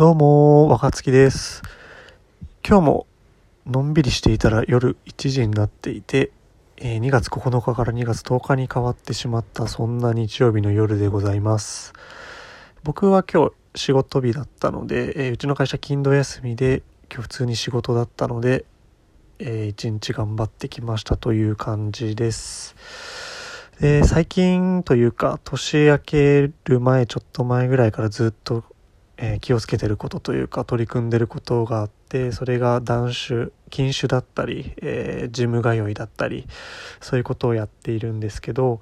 どうも、若月です。今日ものんびりしていたら夜1時になっていて、え2月9日から2月10日に変わってしまったそんな日曜日の夜でございます。僕は今日仕事日だったので、えうちの会社勤労休みで今日普通に仕事だったので、えー一日頑張ってきましたという感じです。で最近というか年明ける前ちょっと前ぐらいからずっとえー気をつけてることというか取り組んでることがあってそれが断酒禁酒だったり、えージム通いだったりそういうことをやっているんですけど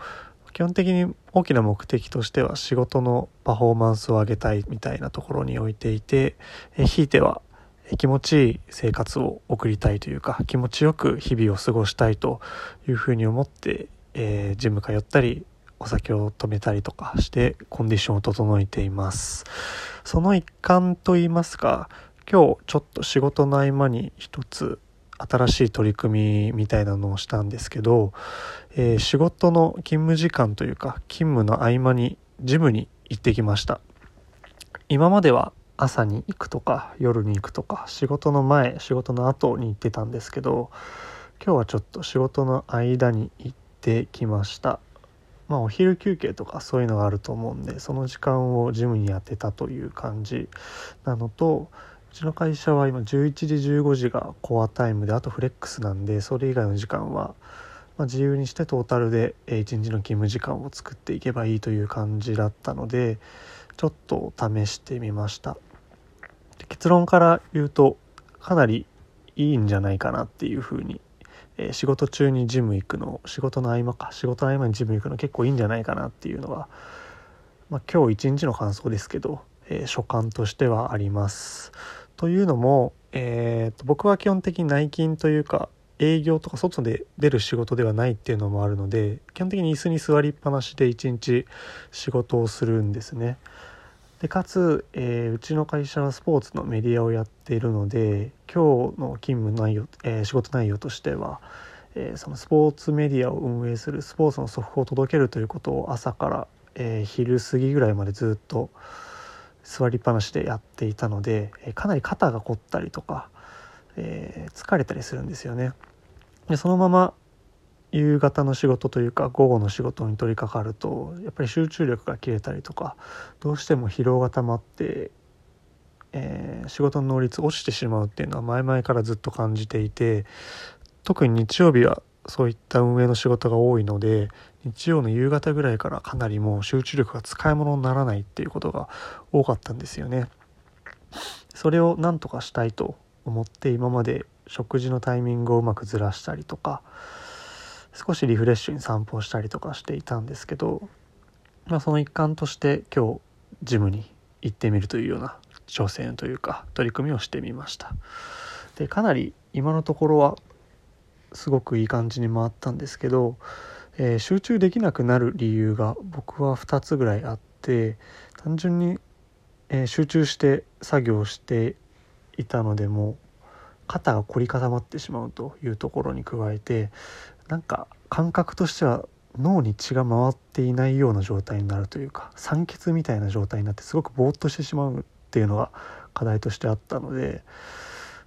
基本的に大きな目的としては仕事のパフォーマンスを上げたいみたいなところに置いていて、えひいては気持ちいい生活を送りたいというか気持ちよく日々を過ごしたいというふうに思って、えージム通ったりお酒を止めたりとかしてコンディションを整えています。その一環といいますか今日ちょっと仕事の合間に一つ新しい取り組みみたいなのをしたんですけど、えー仕事の勤務時間というか勤務の合間にジムに行ってきました今までは朝に行くとか夜に行くとか仕事の前仕事の後に行ってたんですけど今日はちょっと仕事の間に行ってきましたまあお昼休憩とかそういうのがあると思うんでその時間をジムにやってたという感じなのとうちの会社は今11時15時がコアタイムであとフレックスなんでそれ以外の時間はま自由にしてトータルで1日の勤務時間を作っていけばいいという感じだったのでちょっと試してみました。結論から言うとかなりいいんじゃないかなっていうふうにえー仕事中にジム行くの仕事の合間か仕事の合間にジム行くの結構いいんじゃないかなっていうのが、まあ、今日一日の感想ですけど、えー所感としてはあります。というのも、えーと僕は基本的に内勤というか営業とか外で出る仕事ではないっていうのもあるので基本的に椅子に座りっぱなしで一日仕事をするんですね。でかつ、えーうちの会社はスポーツのメディアをやっているので今日の勤務内容、えー仕事内容としては、えーそのスポーツメディアを運営するスポーツの速報を届けるということを朝から、え昼過ぎぐらいまでずっと座りっぱなしでやっていたので、えかなり肩が凝ったりとか、え疲れたりするんですよね。でそのまま夕方の仕事というか午後の仕事に取り掛かるとやっぱり集中力が切れたりとかどうしても疲労が溜まって、えー仕事の能率落ちてしまうっていうのは前々からずっと感じていて特に日曜日はそういった運営の仕事が多いので日曜の夕方ぐらいからかなりもう集中力が使い物にならないっていうことが多かったんですよね。それをなんとかしたいと思って今まで食事のタイミングをうまくずらしたりとか少しリフレッシュに散歩をしたりとかしていたんですけど、まあ、その一環として今日ジムに行ってみるというような挑戦というか取り組みをしてみました。でかなり今のところはすごくいい感じに回ったんですけど、えー集中できなくなる理由が僕は2つぐらいあって単純に、えー集中して作業していたのでも肩が凝り固まってしまうというところに加えてなんか感覚としては脳に血が回っていないような状態になるというか酸欠みたいな状態になってすごくぼーっとしてしまうっていうのが課題としてあったので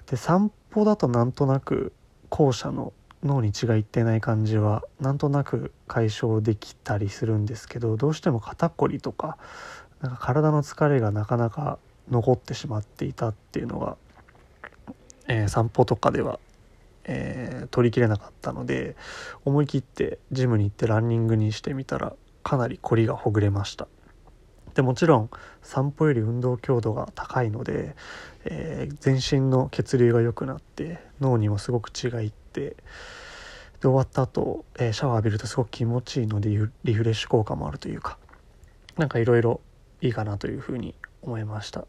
で散歩だとなんとなく後者の脳に血がいってない感じはなんとなく解消できたりするんですけどどうしても肩こりとかなんか体の疲れがなかなか残ってしまっていたっていうのが、えー散歩とかでは、えー取りきれなかったので思い切ってジムに行ってランニングにしてみたらかなり凝りがほぐれました。でもちろん散歩より運動強度が高いので、えー全身の血流が良くなって脳にもすごく血がいってで終わった後、えーシャワー浴びるとすごく気持ちいいのでリフレッシュ効果もあるというかなんかいろいろいいかなというふうに思いました。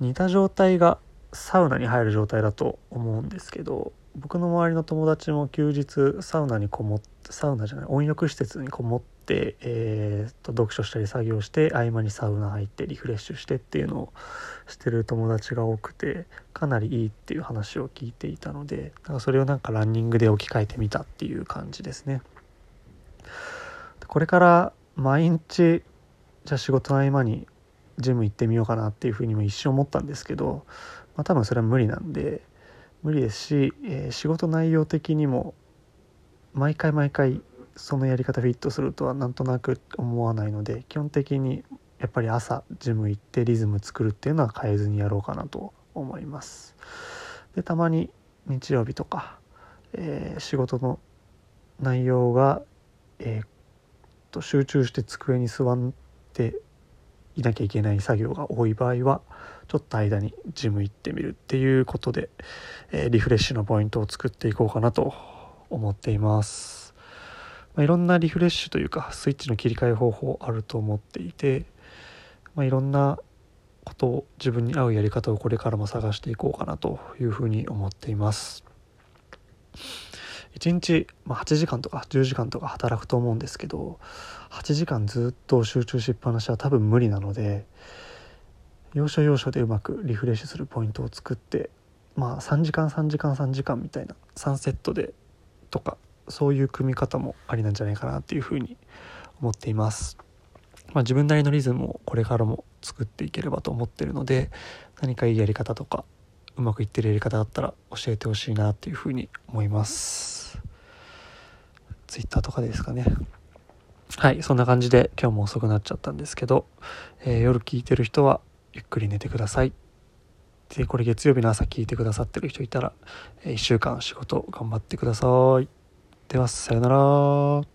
似た状態がサウナに入る状態だと思うんですけど僕の周りの友達も休日サウナにこもってサウナじゃない温浴施設にこもって、えー、と読書したり作業して合間にサウナ入ってリフレッシュしてっていうのをしてる友達が多くてかなりいいっていう話を聞いていたのでかそれをなんかランニングで置き換えてみたっていう感じですね。これから毎日じゃあ仕事の合間にジム行ってみようかなっていうふうにも一瞬思ったんですけど、まあ、多分それは無理なんで無理ですし、えー、仕事内容的にも毎回毎回そのやり方フィットするとはなんとなく思わないので基本的にやっぱり朝ジム行ってリズム作るっていうのは変えずにやろうかなと思います。でたまに日曜日とか、えー、仕事の内容が、えー、と集中して机に座っていなきゃいけない作業が多い場合はちょっと間にジム行ってみるっていうことで、えー、リフレッシュのポイントを作っていこうかなと思っています、まあ、いろんなリフレッシュというかスイッチの切り替え方法あると思っていて、まあ、いろんなことを自分に合うやり方をこれからも探していこうかなというふうに思っています。1日、ま、8時間とか10時間とか働くと思うんですけど8時間ずっと集中しっぱなしは多分無理なので要所要所でうまくリフレッシュするポイントを作ってまあ3時間3時間3時間みたいな3セットでとかそういう組み方もありなんじゃないかなっていうふうに思っています。まあ、自分なりのリズムをこれからも作っていければと思ってるので何かいいやり方とかうまくいってるやり方だったら教えてほしいなっていうふうに思います。Twitter とかですかね。はい、そんな感じで今日も遅くなっちゃったんですけど、えー、夜聞いてる人はゆっくり寝てください。で、これ月曜日の朝聞いてくださってる人いたらえ、1週間仕事頑張ってください。では、さよなら。